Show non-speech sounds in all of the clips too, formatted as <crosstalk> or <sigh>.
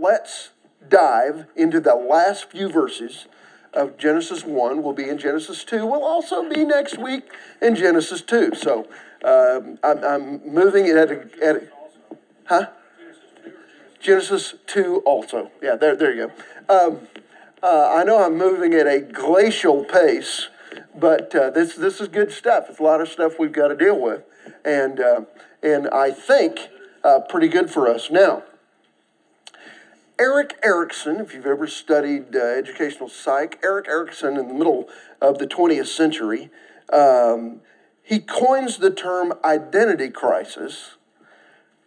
let's dive into the last few verses of Genesis 1. We'll be in Genesis 2. We'll also be next week in Genesis 2. So um, I'm, I'm moving it at a, at a, huh? Genesis 2 also. Yeah, there, there you go. Um, uh, I know I'm moving at a glacial pace, but uh, this, this is good stuff. It's a lot of stuff we've got to deal with. And, uh, and I think uh, pretty good for us. Now, Erik Erikson, if you've ever studied uh, educational psych, Erik Erikson in the middle of the 20th century, um, he coins the term identity crisis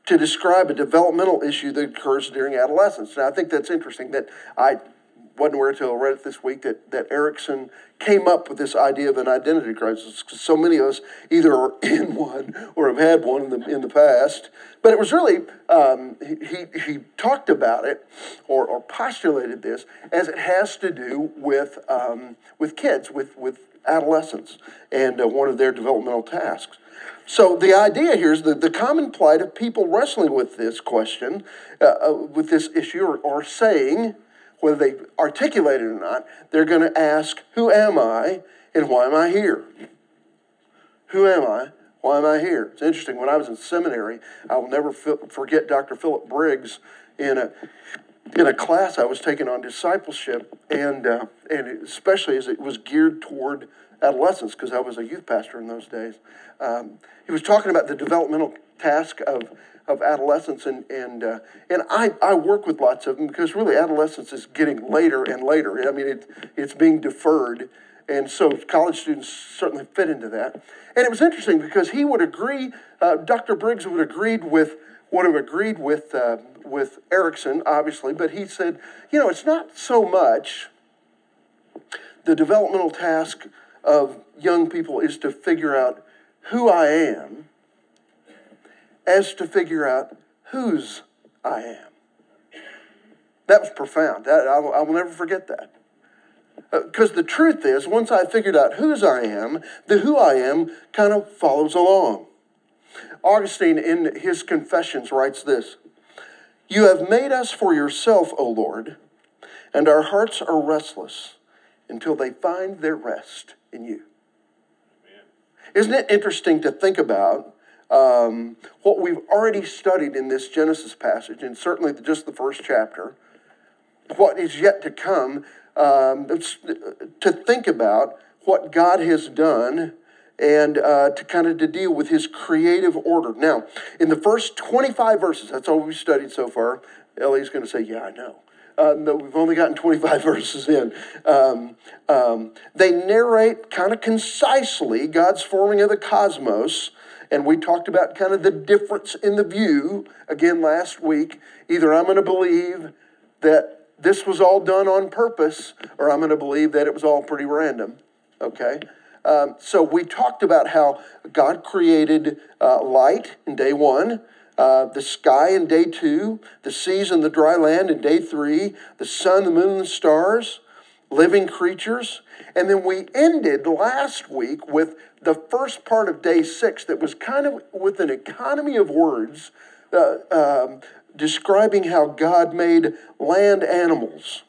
to describe a developmental issue that occurs during adolescence. Now, I think that's interesting that I wasn't aware until I read it this week that, that Erikson came up with this idea of an identity crisis so many of us either are <laughs> in one or have had one in the, in the past. But it was really, um, he, he talked about it or, or postulated this as it has to do with, um, with kids, with, with adolescents, and uh, one of their developmental tasks. So the idea here is that the common plight of people wrestling with this question, uh, uh, with this issue, or, or saying, whether they articulate it or not, they're going to ask, Who am I and why am I here? Who am I? Why am I here? It's interesting. When I was in seminary, I will never forget Dr. Philip Briggs in a in a class I was taking on discipleship, and uh, and especially as it was geared toward adolescents, because I was a youth pastor in those days. Um, he was talking about the developmental task of of adolescence, and and uh, and I, I work with lots of them because really adolescence is getting later and later. I mean, it, it's being deferred, and so college students certainly fit into that. And it was interesting because he would agree, uh, Dr. Briggs would agreed with would have agreed with uh, with Erikson, obviously, but he said, you know, it's not so much the developmental task of young people is to figure out who I am as to figure out whose I am. That was profound. That, I, will, I will never forget that. Because uh, the truth is, once I figured out whose I am, the who I am kind of follows along. Augustine, in his Confessions, writes this You have made us for yourself, O Lord, and our hearts are restless until they find their rest in you. Amen. Isn't it interesting to think about um, what we've already studied in this Genesis passage, and certainly just the first chapter, what is yet to come, um, to think about what God has done and uh, to kind of to deal with his creative order. Now, in the first 25 verses, that's all we've studied so far. Ellie's going to say, Yeah, I know. Uh, no, we've only gotten 25 <laughs> verses in. Um, um, they narrate kind of concisely God's forming of the cosmos and we talked about kind of the difference in the view again last week. Either I'm going to believe that this was all done on purpose, or I'm going to believe that it was all pretty random. Okay? Um, so we talked about how God created uh, light in day one, uh, the sky in day two, the seas and the dry land in day three, the sun, the moon, and the stars, living creatures. And then we ended last week with the first part of day six that was kind of with an economy of words uh, um, describing how God made land animals.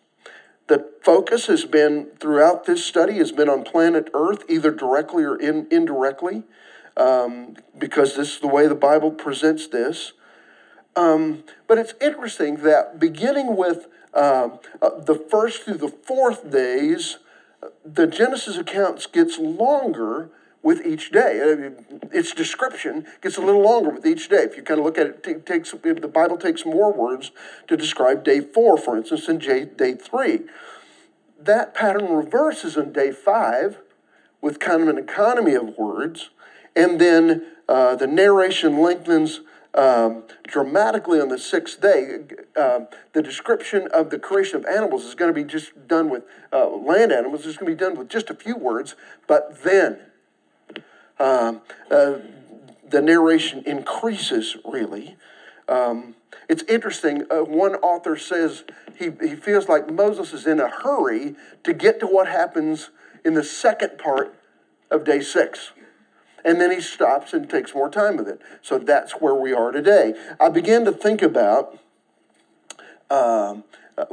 The focus has been throughout this study has been on planet Earth, either directly or in, indirectly, um, because this is the way the Bible presents this. Um, but it's interesting that beginning with uh, uh, the first through the fourth days, the Genesis accounts gets longer with each day. Its description gets a little longer with each day. If you kind of look at it, it takes the Bible takes more words to describe day four, for instance, than day three. That pattern reverses on day five with kind of an economy of words, and then uh, the narration lengthens um, dramatically on the sixth day. Uh, the description of the creation of animals is going to be just done with uh, land animals, It's going to be done with just a few words, but then um, uh, the narration increases really. Um, it's interesting. Uh, one author says he, he feels like Moses is in a hurry to get to what happens in the second part of day six. And then he stops and takes more time with it. So that's where we are today. I began to think about um, uh,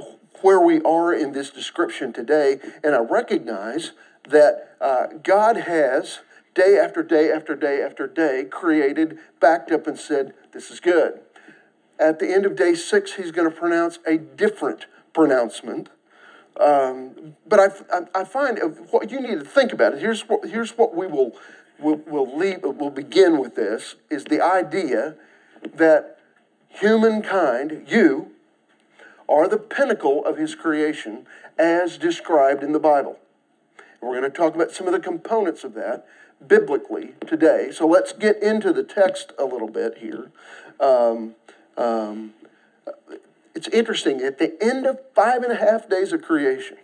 where we are in this description today, and I recognize that uh, God has day after day after day after day created, backed up, and said, This is good. At the end of day six, he's going to pronounce a different pronouncement. Um, but I, I, I, find what you need to think about it. Here's what, here's what we will, will, will, will begin with this is the idea that humankind, you, are the pinnacle of his creation as described in the Bible. And we're going to talk about some of the components of that biblically today. So let's get into the text a little bit here. Um, um, it's interesting. At the end of five and a half days of creation,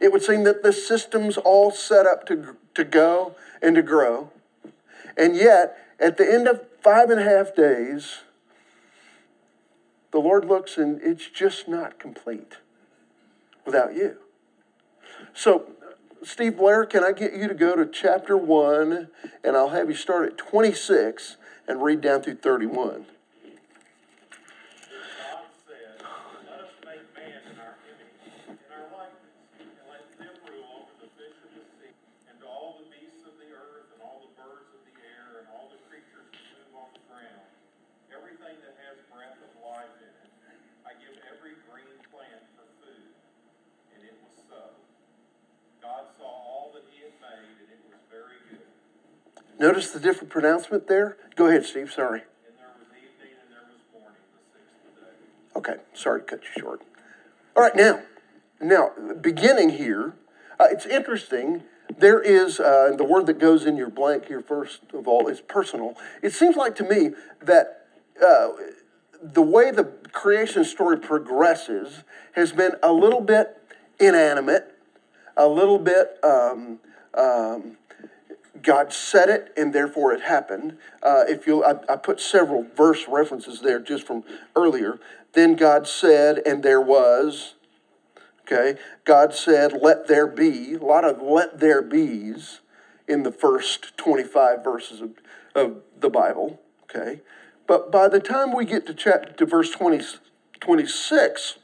it would seem that the system's all set up to, to go and to grow. And yet, at the end of five and a half days, the Lord looks and it's just not complete without you. So, Steve Blair, can I get you to go to chapter 1 and I'll have you start at 26 and read down through 31? Notice the different pronouncement there? Go ahead, Steve. Sorry. Okay, sorry to cut you short. All right, now, now beginning here, uh, it's interesting. There is uh, the word that goes in your blank here. First of all, is personal. It seems like to me that uh, the way the creation story progresses has been a little bit inanimate, a little bit um, um, God said it, and therefore it happened. Uh, if you, I, I put several verse references there just from earlier. Then God said, and there was. Okay, God said, "Let there be." A lot of "let there be's" in the first twenty-five verses of, of the Bible. Okay, but by the time we get to chapter to verse 20, 26,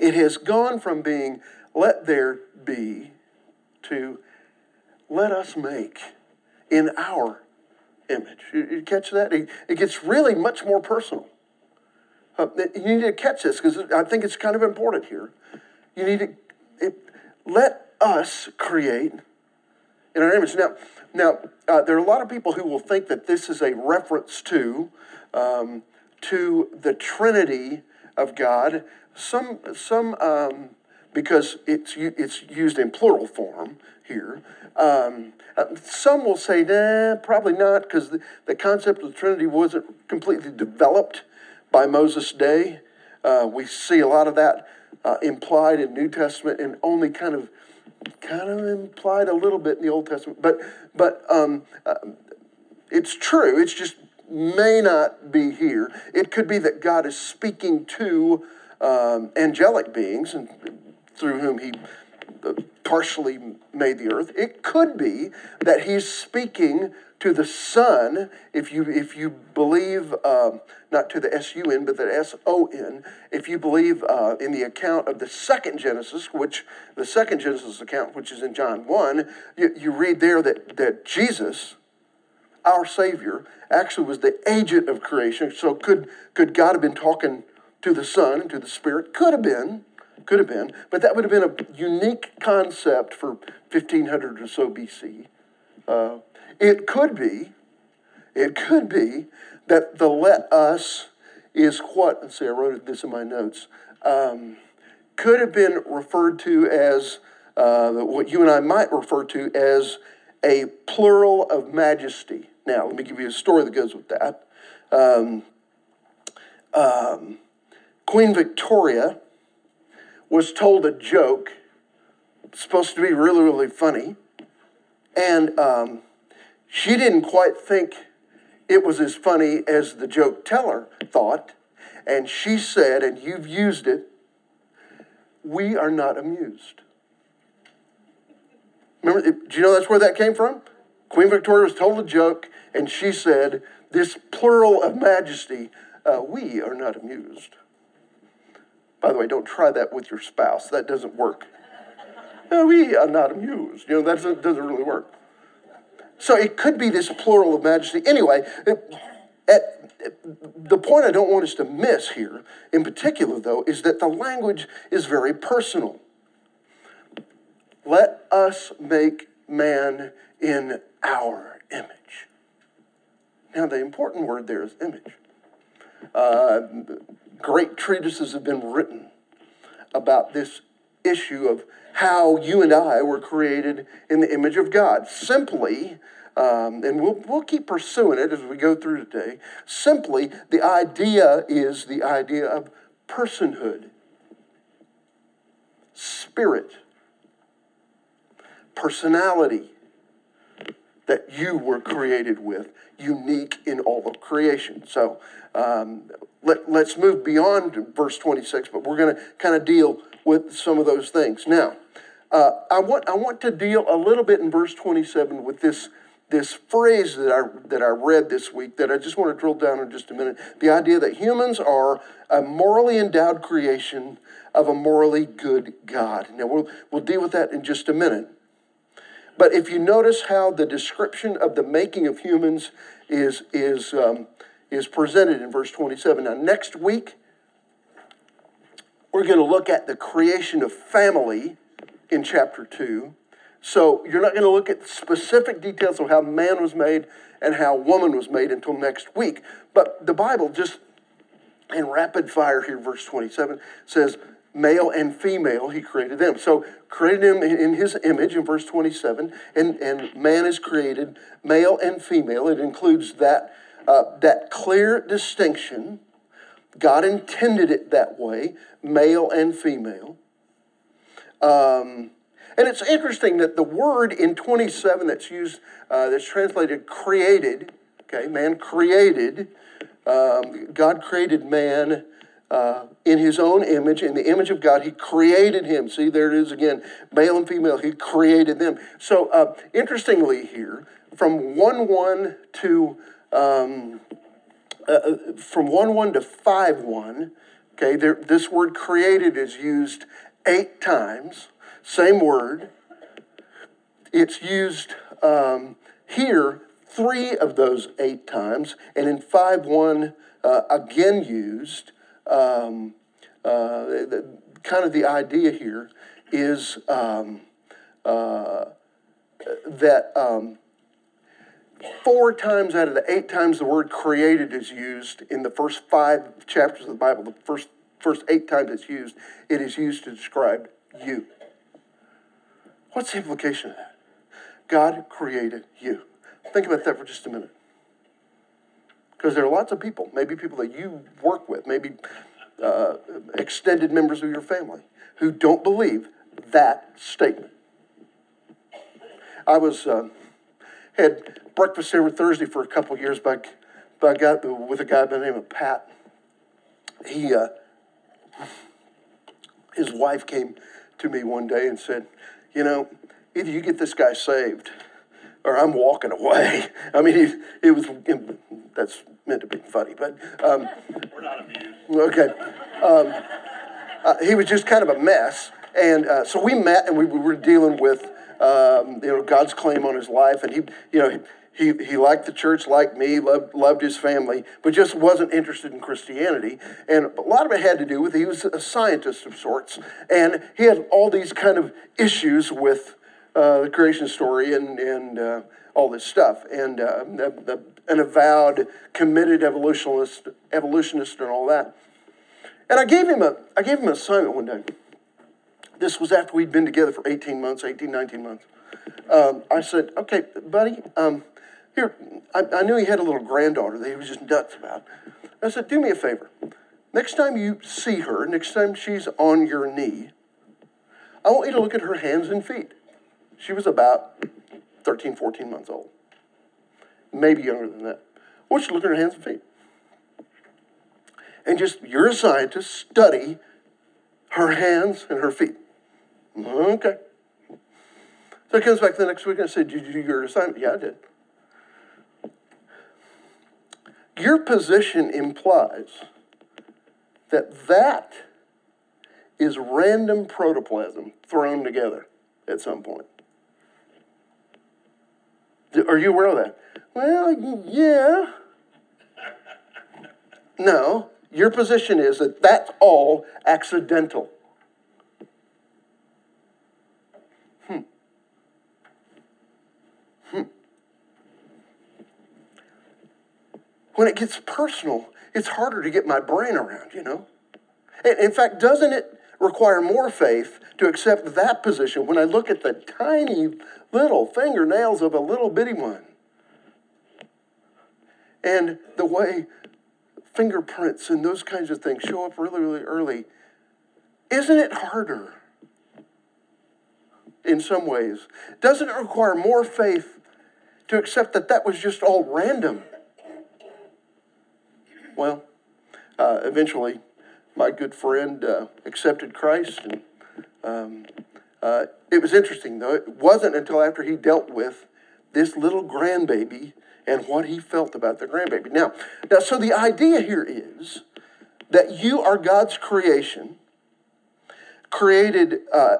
it has gone from being "let there be" to let us make in our image. You, you catch that? It, it, gets really much more personal. Uh, you need to catch this because I think it's kind of important here. You need to it, let us create in our image. Now, now uh, there are a lot of people who will think that this is a reference to um, to the Trinity of God. Some some um, because it's it's used in plural form here. Um, uh, some will say, nah, probably not, because the, the concept of the Trinity wasn't completely developed by Moses' day. Uh, we see a lot of that uh, implied in New Testament and only kind of kind of implied a little bit in the Old Testament. But but um, uh, it's true. It's just may not be here. It could be that God is speaking to um, angelic beings and through whom He partially made the earth. It could be that he's speaking to the Son, if you if you believe uh, not to the S U N but the S O N, if you believe uh, in the account of the second Genesis, which the second Genesis account, which is in John one, you, you read there that that Jesus, our Savior, actually was the agent of creation. So could could God have been talking to the Son and to the Spirit? Could have been. Could have been, but that would have been a unique concept for 1500 or so BC. Uh, it could be, it could be that the let us is what, let's see, I wrote this in my notes, um, could have been referred to as uh, what you and I might refer to as a plural of majesty. Now, let me give you a story that goes with that. Um, um, Queen Victoria was told a joke, supposed to be really, really funny, and um, she didn't quite think it was as funny as the joke teller thought. And she said, and you've used it, we are not amused. Remember, do you know that's where that came from? Queen Victoria was told a joke, and she said, this plural of majesty, uh, we are not amused. By the way, don't try that with your spouse. That doesn't work. we are not amused. You know, that doesn't, doesn't really work. So it could be this plural of majesty. Anyway, it, at, the point I don't want us to miss here, in particular, though, is that the language is very personal. Let us make man in our image. Now, the important word there is image. Uh, great treatises have been written about this issue of how you and I were created in the image of God. Simply, um, and we'll, we'll keep pursuing it as we go through today. Simply, the idea is the idea of personhood, spirit, personality that you were created with, unique in all of creation. So um, let, let's move beyond verse 26, but we're going to kind of deal with some of those things. Now, uh, I, want, I want to deal a little bit in verse 27 with this this phrase that I, that I read this week that I just want to drill down in just a minute. The idea that humans are a morally endowed creation of a morally good God. Now, we'll, we'll deal with that in just a minute. But if you notice how the description of the making of humans is, is, um, is presented in verse 27. Now, next week, we're going to look at the creation of family in chapter 2. So you're not going to look at specific details of how man was made and how woman was made until next week. But the Bible, just in rapid fire here, verse 27, says, male and female, he created them. So created him in his image in verse 27, and, and man is created male and female. It includes that, uh, that clear distinction. God intended it that way, male and female. Um, and it's interesting that the word in 27 that's used, uh, that's translated created, okay, man created, um, God created man uh, in his own image, in the image of God, he created him. See, there it is again, male and female, he created them. So, uh, interestingly, here, from 1 1 to um, uh, uh from 1 1 to 5 1, okay, there, this word created is used eight times. Same word. It's used um, here three of those eight times, and in 5 1, uh, again used. Um, uh, the, kind of the idea here is um, uh, that um, four times out of the eight times the word created is used in the first five chapters of the Bible, the first, first eight times it's used, it is used to describe you. What's the implication of that? God created you. Think about that for just a minute. Because there are lots of people, maybe people that you work with, maybe uh, extended members of your family, who don't believe that statement. I was uh, had breakfast every Thursday for a couple years by, by guy, with a guy by the name of Pat. He uh, his wife came to me one day and said, you know, either you get this guy saved or I'm walking away. <laughs> I mean, he, it was, that's meant to be funny, but. Um, We're not amused. Okay. Um, uh, he was just kind of a mess. And uh, so we met and we, we were dealing with, um, you know, God's claim on his life. And he, you know, he, he liked the church like me, loved, loved his family, but just wasn't interested in Christianity. And a lot of it had to do with he was a scientist of sorts. And he had all these kind of issues with uh, the creation story and, and uh, all this stuff. And uh, the, the, an avowed, committed evolutionist, evolutionist and all that. And I gave him a, I gave him an assignment one day. This was after we'd been together for 18 months, 18, 19 months. Um, I said, okay, buddy, um, here, I, I knew he had a little granddaughter that he was just nuts about. I said, do me a favor. Next time you see her, next time she's on your knee, I want you to look at her hands and feet. She was about 13, 14 months old, maybe younger than that. I want you to look at her hands and feet. And just, you're a scientist, study her hands and her feet. Mm-hmm, okay. So he comes back the next week and I said, Did you do your assignment? Yeah, I did. Your position implies that that is random protoplasm thrown together at some point. Are you aware of that? Well, yeah. No, your position is that that's all accidental. Hmm. When it gets personal, it's harder to get my brain around, you know? in fact, doesn't it require more faith to accept that position when I look at the tiny little fingernails of a little bitty one? And the way fingerprints and those kinds of things show up really, really early. Isn't it harder in some ways? Doesn't it require more faith to accept that that was just all random? Well, uh, eventually, my good friend uh, accepted Christ, and um, uh, it was interesting though. It wasn't until after he dealt with this little grandbaby and what he felt about the grandbaby. Now, now, so the idea here is that you are God's creation, created uh,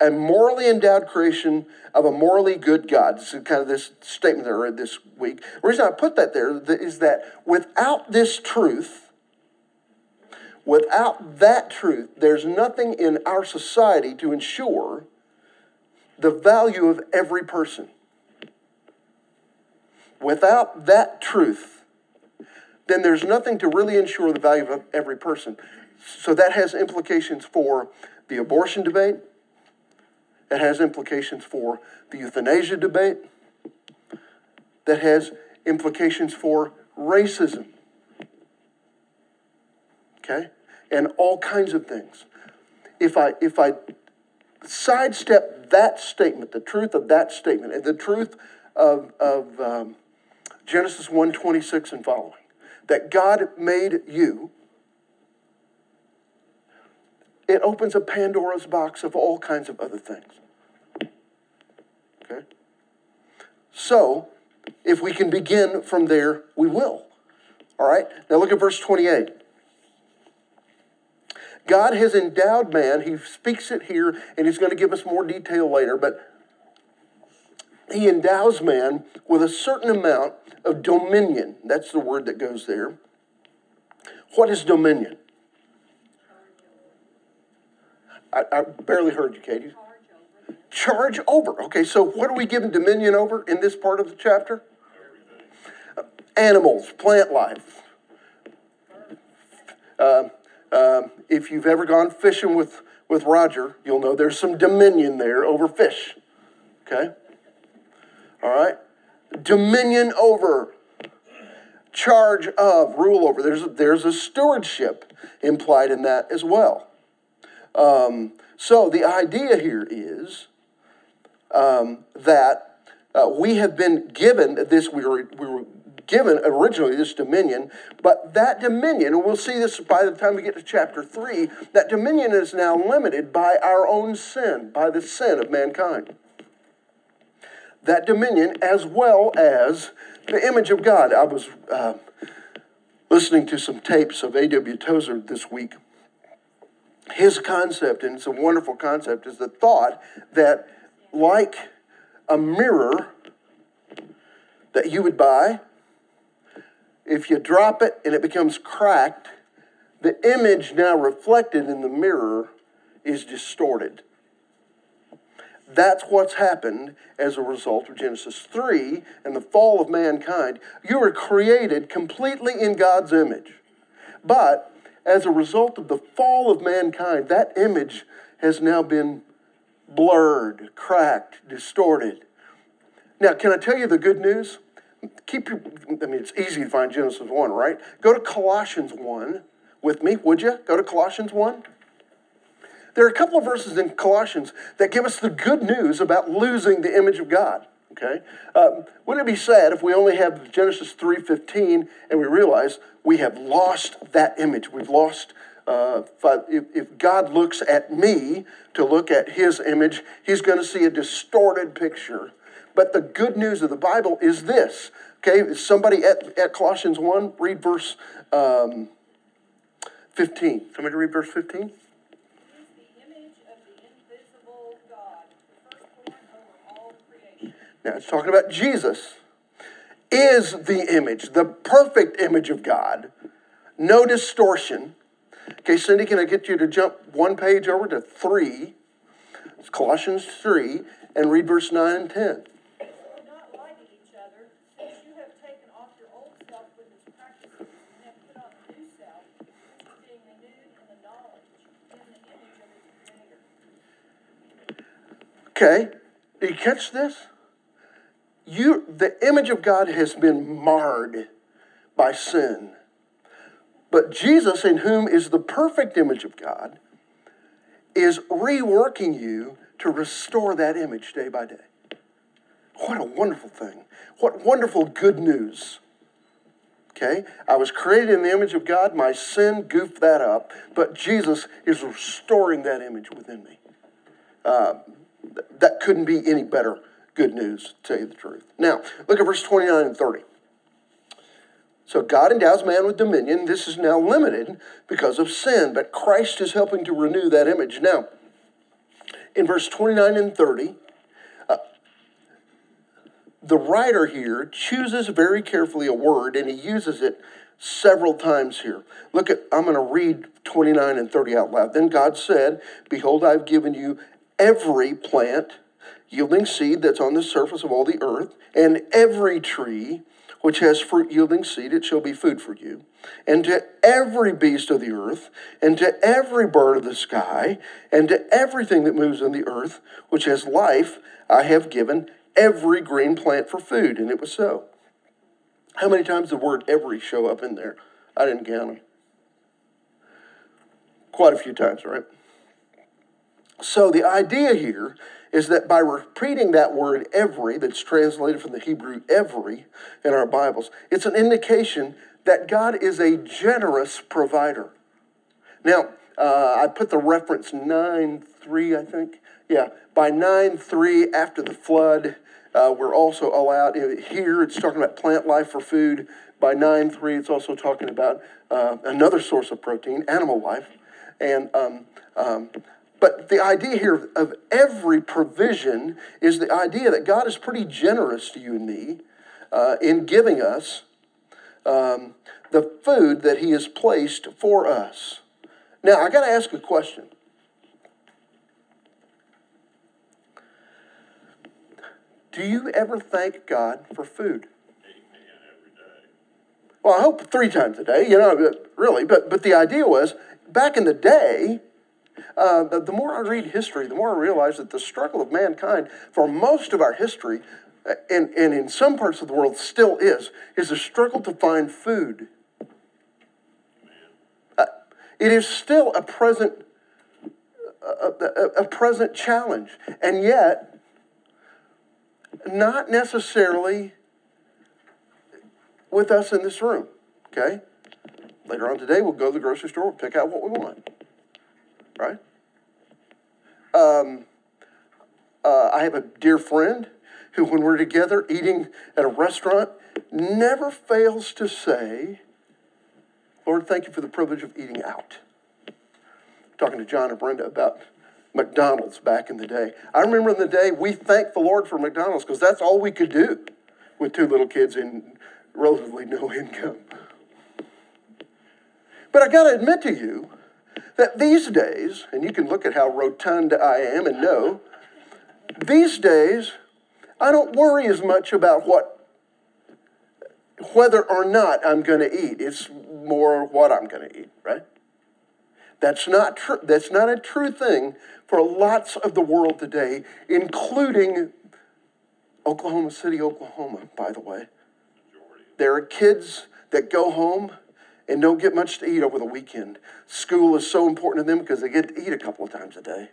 a morally endowed creation of a morally good God. Is kind of this statement that I read this week. The reason I put that there is that without this truth, without that truth, there's nothing in our society to ensure the value of every person. Without that truth, then there's nothing to really ensure the value of every person. So that has implications for the abortion debate. It has implications for the euthanasia debate. That has implications for racism. Okay? And all kinds of things. If I if I sidestep that statement, the truth of that statement, and the truth of, of um, Genesis 1 26 and following. That God made you. It opens a Pandora's box of all kinds of other things. Okay? So, if we can begin from there, we will. All right? Now look at verse 28. God has endowed man, he speaks it here, and he's going to give us more detail later, but he endows man with a certain amount of dominion. That's the word that goes there. What is dominion? I, I barely heard you, Katie. Charge over. Okay, so what are we given dominion over in this part of the chapter? animals, plant life. Uh, if you've ever gone fishing with, with Roger, you'll know there's some dominion there over fish. Okay? All right? Dominion over, charge of, rule over. There's a, there's a stewardship implied in that as well. Um, so the idea here is um, that uh, we have been given this, we were, we were given originally this dominion, but that dominion, and we'll see this by the time we get to chapter 3, that dominion is now limited by our own sin, by the sin of mankind that dominion as well as the image of God. I was uh, listening to some tapes of A.W. Tozer this week. His concept, and it's a wonderful concept, is the thought that, like a mirror that you would buy, if you drop it and it becomes cracked, the image now reflected in the mirror is distorted. That's what's happened as a result of Genesis 3 and the fall of mankind. You were created completely in God's image. But as a result of the fall of mankind, that image has now been blurred, cracked, distorted. Now, can I tell you the good news? Keep your, I mean, it's easy to find Genesis 1, right? Go to Colossians 1 with me, would you? Go to Colossians 1. There are a couple of verses in Colossians that give us the good news about losing the image of God. Okay, um, wouldn't it be sad if we only have Genesis three fifteen and we realize we have lost that image? We've lost. Uh, if, if God looks at me to look at His image, He's going to see a distorted picture. But the good news of the Bible is this. Okay, somebody at, at Colossians 1, read verse um, 15. Somebody read verse 15. Now it's talking about Jesus, is the image, the perfect image of God. No distortion. Okay, Cindy, can I get you to jump one page over to three? It's Colossians 3 and read verse 9 and 10. Okay, do you catch this? You, the image of God has been marred by sin. But Jesus, in whom is the perfect image of God, is reworking you to restore that image day by day. What a wonderful thing. What wonderful good news. Okay? I was created in the image of God. My sin goofed that up, but Jesus is restoring that image within me. Uh, that couldn't be any better good news, to tell you the truth. Now, look at verse 29 and 30. So God endows man with dominion. This is now limited because of sin, but Christ is helping to renew that image. Now, in verse 29 and 30, uh, the writer here chooses very carefully a word and he uses it several times here. Look at, I'm going to read 29 and 30 out loud. Then God said, Behold, I've given you every plant yielding seed that's on the surface of all the earth, and every tree which has fruit yielding seed, it shall be food for you. And to every beast of the earth, and to every bird of the sky, and to everything that moves on the earth, which has life, I have given every green plant for food. And it was so. How many times the word every show up in there? I didn't count them. Quite a few times, right? So the idea here is that by repeating that word every, that's translated from the Hebrew every in our Bibles, it's an indication that God is a generous provider. Now, uh, I put the reference 9 3, I think. Yeah, by 9 3, after the flood, uh, we're also allowed, here it's talking about plant life for food. By 9 3, it's also talking about uh, another source of protein, animal life. And um, um, but the idea here of every provision is the idea that God is pretty generous to you and me uh, in giving us um, the food that He has placed for us. Now, I got to ask a question. Do you ever thank God for food? Well, I hope three times a day, you know, really. But, but the idea was back in the day, uh, the, the more I read history, the more I realize that the struggle of mankind for most of our history, uh, and, and in some parts of the world still is, is a struggle to find food. Uh, it is still a present, a, a, a present challenge, and yet not necessarily with us in this room. Okay, later on today we'll go to the grocery store, we'll pick out what we want right? Um, uh, I have a dear friend who, when we're together eating at a restaurant, never fails to say, Lord, thank you for the privilege of eating out. Talking to John and Brenda about McDonald's back in the day. I remember in the day we thanked the Lord for McDonald's because that's all we could do with two little kids and relatively no <laughs> income. But I got to admit to you, that these days, and you can look at how rotund I am and know, these days, I don't worry as much about what whether or not I'm going to eat. It's more what I'm going to eat, right? That's not true. That's not a true thing for lots of the world today, including Oklahoma City, Oklahoma, by the way. There are kids that go home and don't get much to eat over the weekend. School is so important to them because they get to eat a couple of times a day.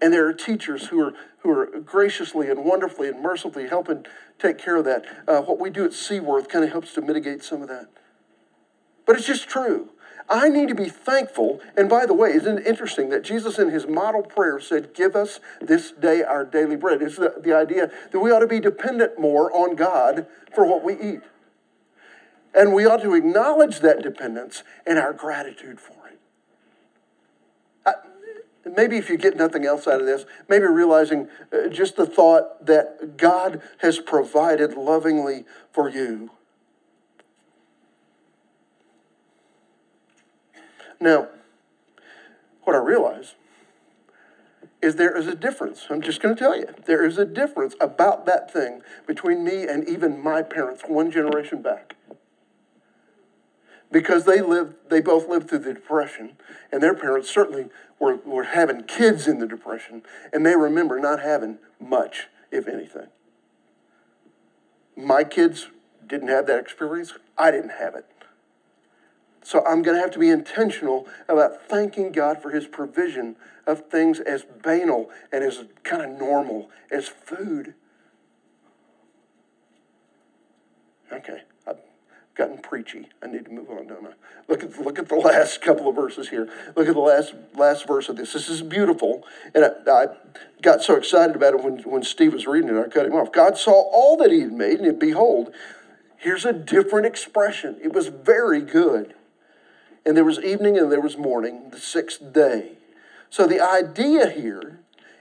And there are teachers who are, who are graciously and wonderfully and mercifully helping take care of that. Uh, what we do at Seaworth kind of helps to mitigate some of that. But it's just true. I need to be thankful. And by the way, isn't it interesting that Jesus in his model prayer said, Give us this day our daily bread? It's the, the idea that we ought to be dependent more on God for what we eat. And we ought to acknowledge that dependence and our gratitude for it. I, maybe if you get nothing else out of this, maybe realizing uh, just the thought that God has provided lovingly for you. Now, what I realize is there is a difference. I'm just going to tell you. There is a difference about that thing between me and even my parents one generation back. Because they lived, they both lived through the Depression, and their parents certainly were, were having kids in the Depression, and they remember not having much, if anything. My kids didn't have that experience. I didn't have it. So I'm going to have to be intentional about thanking God for his provision of things as banal and as kind of normal as food. Okay, gotten preachy. I need to move on, don't I? Look at look at the last couple of verses here. Look at the last last verse of this. This is beautiful, and I, I got so excited about it when when Steve was reading it. I cut him off. God saw all that He had made, and behold, here's a different expression. It was very good. And there was evening and there was morning, the sixth day. So the idea here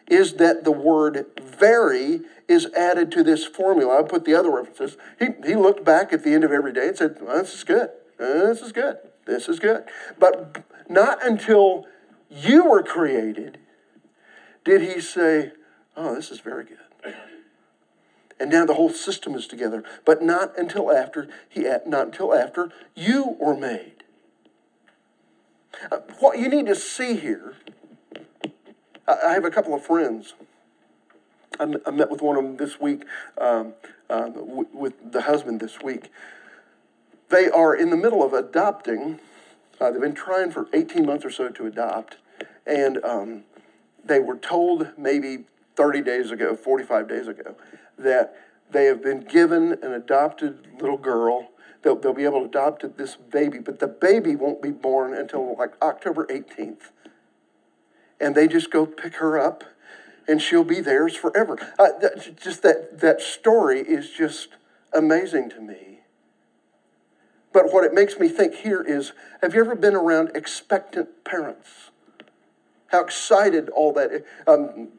is that the word very is added to this formula. I put the other references. He, he looked back at the end of every day and said, well, This is good. This is good. This is good. But not until you were created did he say, Oh, this is very good. And now the whole system is together. But not until after he not until after you were made. Uh, what you need to see here I have a couple of friends. I met with one of them this week, um, uh, with the husband this week. They are in the middle of adopting. Uh, they've been trying for 18 months or so to adopt. And um, they were told maybe 30 days ago, 45 days ago, that they have been given an adopted little girl. They'll, they'll be able to adopt this baby, but the baby won't be born until like October 18th and they just go pick her up and she'll be theirs forever. Uh, that, just that, that story is just amazing to me. But what it makes me think here is have you ever been around expectant parents? How excited all that um,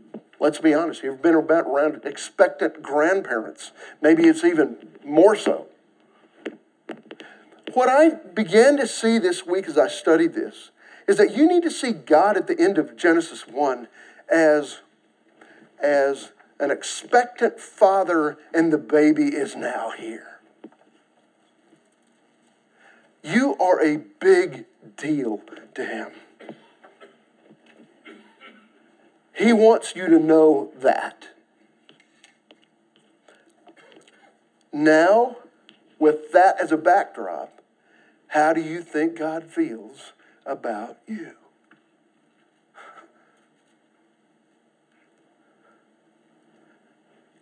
let's be honest, you've been around expectant grandparents. Maybe it's even more so. What I began to see this week as I studied this is that you need to see God at the end of Genesis 1 as, as an expectant father, and the baby is now here. You are a big deal to him. He wants you to know that. Now, with that as a backdrop, how do you think God feels about you.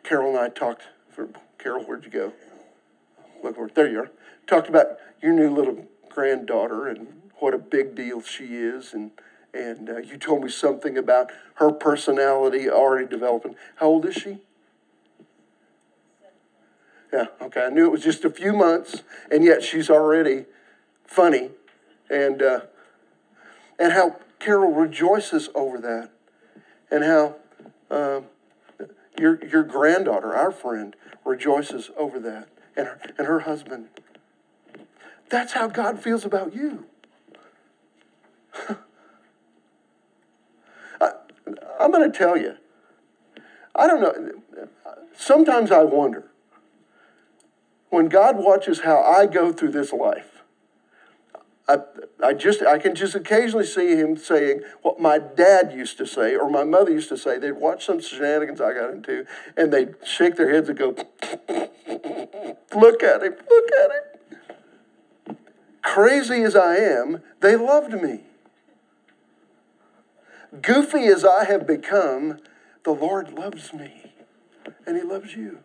Carol and I talked for Carol, where'd you go? Look where there you are. Talked about your new little granddaughter and what a big deal she is and and uh, you told me something about her personality already developing. How old is she? Yeah, okay. I knew it was just a few months, and yet she's already funny. And uh, and how Carol rejoices over that, and how um, your, your granddaughter, our friend, rejoices over that, and her, and her husband. That's how God feels about you. <laughs> I, I'm going to tell you, I don't know, sometimes I wonder when God watches how I go through this life I, I just I can just occasionally see him saying what my dad used to say or my mother used to say. They'd watch some shenanigans I got into and they'd shake their heads and go, <laughs> look at him, look at him. Crazy as I am, they loved me. Goofy as I have become, the Lord loves me and he loves you.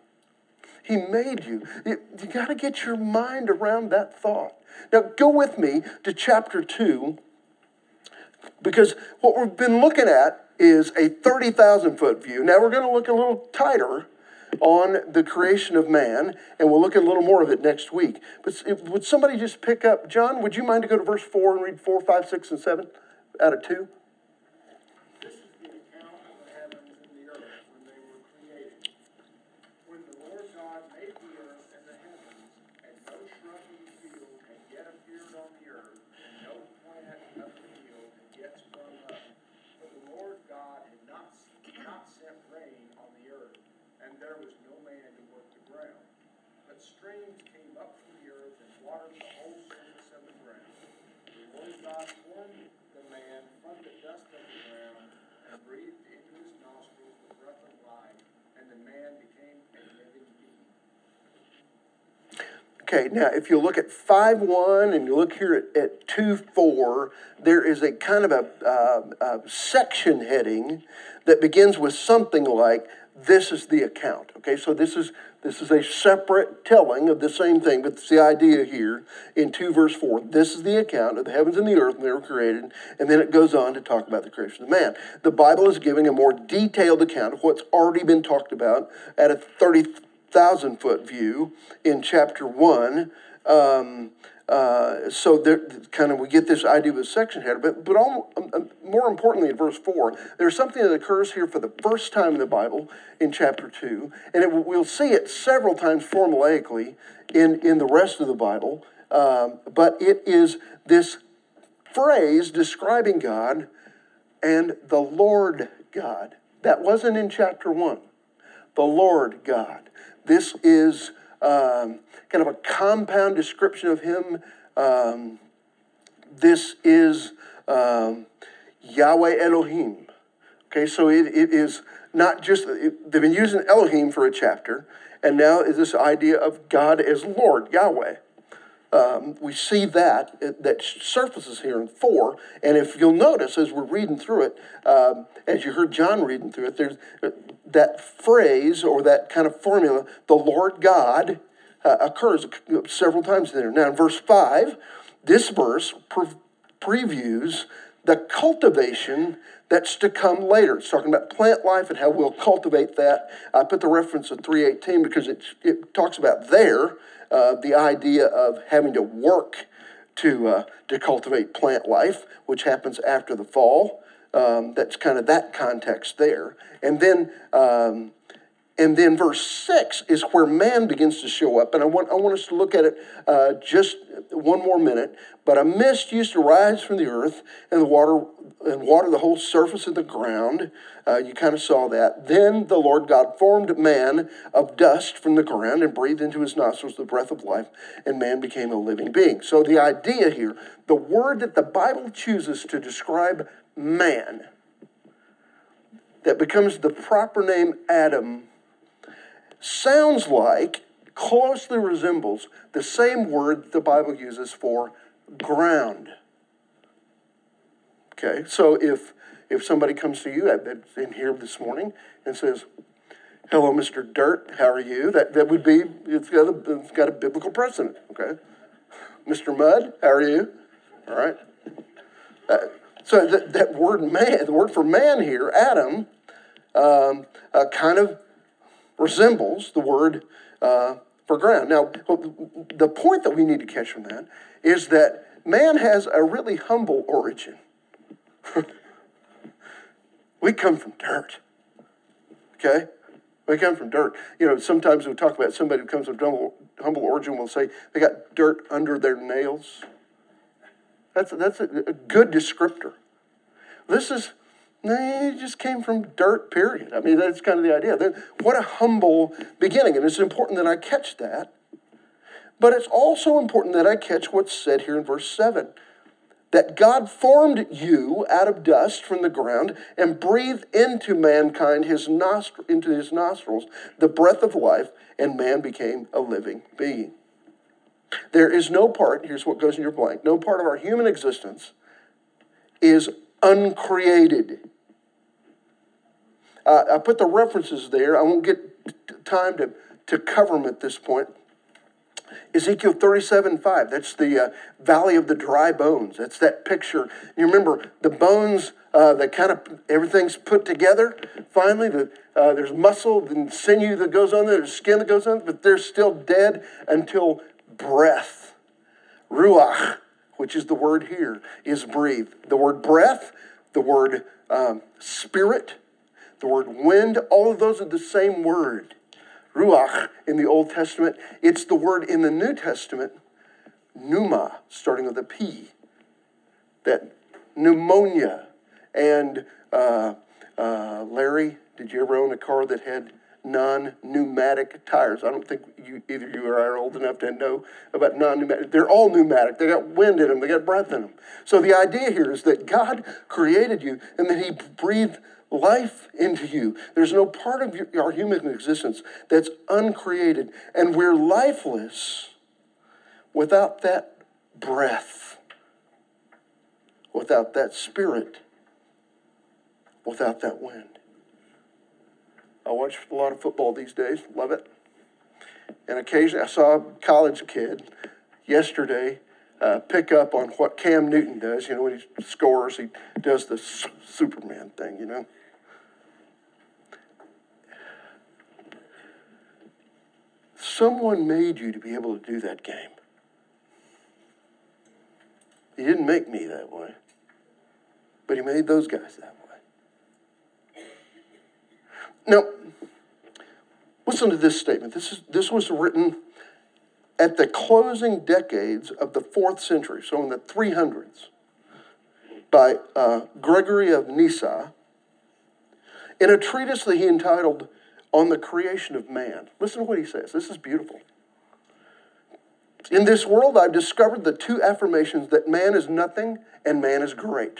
He made you. You, you got to get your mind around that thought. Now, go with me to chapter 2, because what we've been looking at is a 30,000 foot view. Now, we're going to look a little tighter on the creation of man, and we'll look at a little more of it next week. But if, would somebody just pick up, John, would you mind to go to verse 4 and read 4, 5, 6, and 7 out of 2? streams came up from the earth and watered the whole of the ground. The Lord God formed the man from the dust of the ground and breathed into his nostrils the breath of life, and the man became a living being. Okay, now if you look at 5 1 and you look here at, at 2 4, there is a kind of a, uh, a section heading that begins with something like, This is the account. Okay, so this is this is a separate telling of the same thing, but it's the idea here in 2 verse 4. This is the account of the heavens and the earth when they were created, and then it goes on to talk about the creation of man. The Bible is giving a more detailed account of what's already been talked about at a 30,000 foot view in chapter 1. Um, uh, so there, kind of, we get this idea of a section header, but but all, um, um, more importantly, in verse four, there's something that occurs here for the first time in the Bible in chapter two, and it, we'll see it several times formulaically in in the rest of the Bible. Um, but it is this phrase describing God and the Lord God. That wasn't in chapter one. The Lord God. This is um, kind of a compound description of him. Um, this is um, Yahweh Elohim. Okay, so it, it is not just, it, they've been using Elohim for a chapter, and now is this idea of God as Lord, Yahweh. Um, we see that that surfaces here in four. And if you'll notice, as we're reading through it, um, as you heard John reading through it, there's that phrase or that kind of formula, the Lord God, uh, occurs several times there. Now, in verse 5, this verse pre- previews the cultivation that's to come later. It's talking about plant life and how we'll cultivate that. I put the reference of 318 because it, it talks about there uh, the idea of having to work to, uh, to cultivate plant life, which happens after the fall. Um, that's kind of that context there. And then, um, and then verse 6 is where man begins to show up. And I want, I want us to look at it uh, just one more minute. But a mist used to rise from the earth, and the water and water the whole surface of the ground. Uh, you kind of saw that. Then the Lord God formed man of dust from the ground and breathed into his nostrils the breath of life, and man became a living being. So the idea here, the word that the Bible chooses to describe man, that becomes the proper name Adam, sounds like, closely resembles the same word the Bible uses for ground. Okay, so if if somebody comes to you in here this morning and says, "Hello, Mr. Dirt, how are you?" That that would be it's got a, it's got a biblical precedent. Okay, Mr. Mud, how are you? All right. Uh, so that, that word man, the word for man here, Adam, um, uh, kind of resembles the word uh, for ground. Now, the point that we need to catch from that is that man has a really humble origin. <laughs> we come from dirt. Okay? We come from dirt. You know, sometimes we talk about somebody who comes from humble, humble origin, we'll say they got dirt under their nails. That's, that's a, a good descriptor. This is, they just came from dirt, period. I mean, that's kind of the idea. What a humble beginning. And it's important that I catch that. But it's also important that I catch what's said here in verse 7 that God formed you out of dust from the ground and breathed into mankind his nostr- into his nostrils the breath of life, and man became a living being. There is no part, here's what goes in your blank, no part of our human existence is uncreated. Uh, I put the references there. I won't get time to, to cover them at this point. Ezekiel 37 5, that's the uh, valley of the dry bones. That's that picture. You remember the bones uh, that kind of everything's put together. Finally, the, uh, there's muscle and sinew that goes on there, there's skin that goes on, but they're still dead until breath, ruach, which is the word here, is breathed. The word breath, the word um, spirit, the word wind, all of those are the same word ruach in the Old Testament. It's the word in the New Testament, pneuma, starting with a P. That pneumonia. And uh, uh, Larry, did you ever own a car that had non-pneumatic tires. I don't think you, either you or I are old enough to know about non-pneumatic. They're all pneumatic. They got wind in them. They got breath in them. So the idea here is that God created you and that He breathed life into you. There's no part of your, our human existence that's uncreated, and we're lifeless without that breath, without that spirit, without that wind. I watch a lot of football these days, love it. And occasionally, I saw a college kid yesterday uh, pick up on what Cam Newton does. You know, when he scores, he does the Superman thing, you know. Someone made you to be able to do that game. He didn't make me that way, but he made those guys that way. Now, listen to this statement. This, is, this was written at the closing decades of the fourth century, so in the 300s, by uh, Gregory of Nyssa, in a treatise that he entitled On the Creation of Man. Listen to what he says. This is beautiful. In this world, I've discovered the two affirmations that man is nothing and man is great.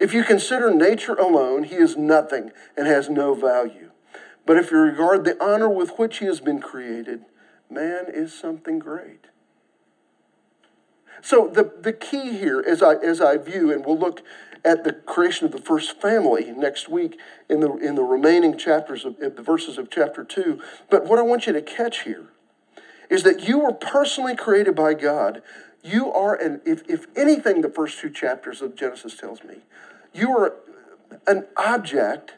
If you consider nature alone, he is nothing and has no value. But if you regard the honor with which he has been created, man is something great. So the, the key here, as I, as I view, and we'll look at the creation of the first family next week in the, in the remaining chapters of, of the verses of chapter 2. But what I want you to catch here is that you were personally created by God. You are, an, if, if anything, the first two chapters of Genesis tells me, you are an object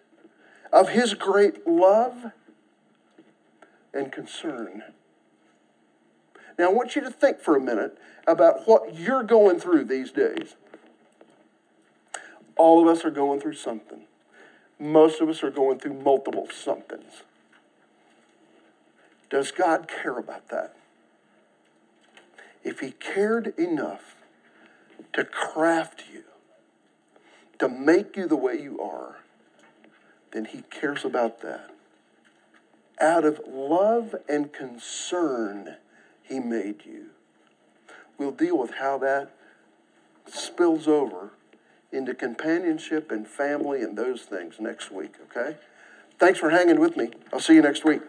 of His great love and concern. Now, I want you to think for a minute about what you're going through these days. All of us are going through something. Most of us are going through multiple somethings. Does God care about that? If He cared enough to craft you, to make you the way you are, then He cares about that. Out of love and concern, He made you. We'll deal with how that spills over into companionship and family and those things next week, okay? Thanks for hanging with me. I'll see you next week.